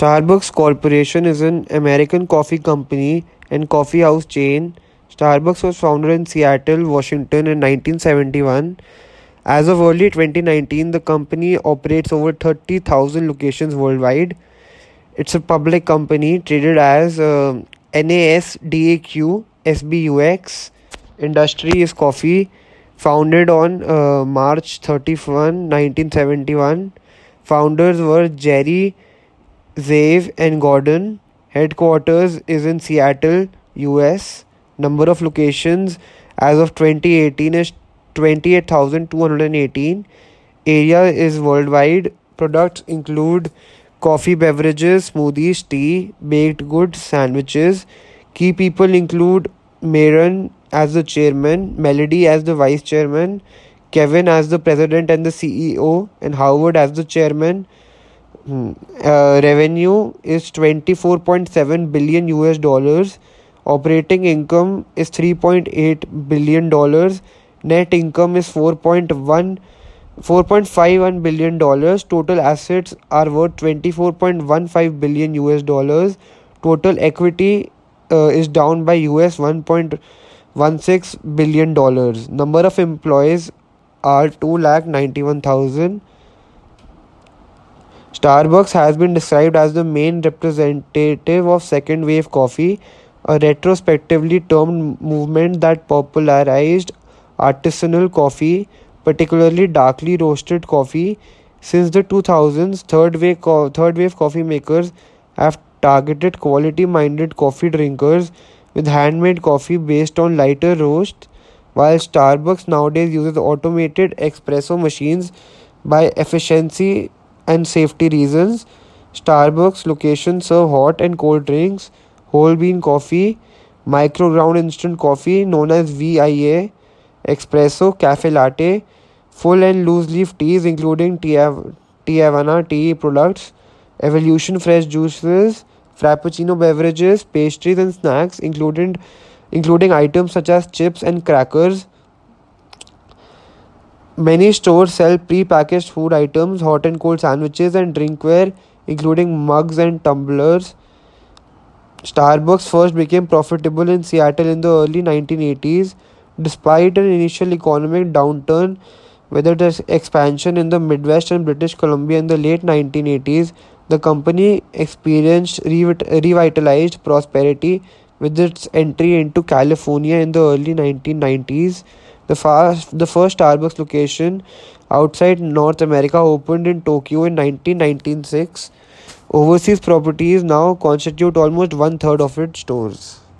Starbucks Corporation is an American coffee company and coffee house chain. Starbucks was founded in Seattle, Washington in 1971. As of early 2019, the company operates over 30,000 locations worldwide. It's a public company traded as uh, NASDAQ SBUX. Industry is coffee. Founded on uh, March 31, 1971. Founders were Jerry Zev and Gordon. Headquarters is in Seattle, US. Number of locations as of 2018 is 28,218. Area is worldwide. Products include coffee beverages, smoothies, tea, baked goods, sandwiches. Key people include Myron as the chairman, Mellody as the vice chairman, Kevin as the president and the CEO, and Howard as the chairman. Hmm. Uh, revenue is 24.7 billion US dollars. Operating income is 3.8 billion dollars. Net income is 4.1 4.51 billion dollars. Total assets are worth 24.15 billion US dollars. Total equity uh, is down by US 1.16 billion dollars. Number of employees are 2 lakh 91,000. Starbucks has been described as the main representative of second wave coffee, a retrospectively termed movement that popularized artisanal coffee, particularly darkly roasted coffee. Since the 2000s, third wave, co- third wave coffee makers have targeted quality minded coffee drinkers with handmade coffee based on lighter roast, while Starbucks nowadays uses automated espresso machines by efficiency and safety reasons. Starbucks locations serve hot and cold drinks, whole bean coffee, micro ground instant coffee known as VIA, espresso, cafe latte, full and loose leaf teas including tea, Havana tea products, Evolution fresh juices, frappuccino beverages, pastries and snacks including including items such as chips and crackers. Many stores sell pre-packaged food items, hot and cold sandwiches and drinkware including mugs and tumblers. Starbucks first became profitable in Seattle in the early 1980s despite an initial economic downturn whether the expansion in the Midwest and British Columbia in the late 1980s, the company experienced revitalized prosperity with its entry into California in the early 1990s. The first, the first Starbucks location outside North America opened in Tokyo in 1996. Overseas properties now constitute almost one third of its stores.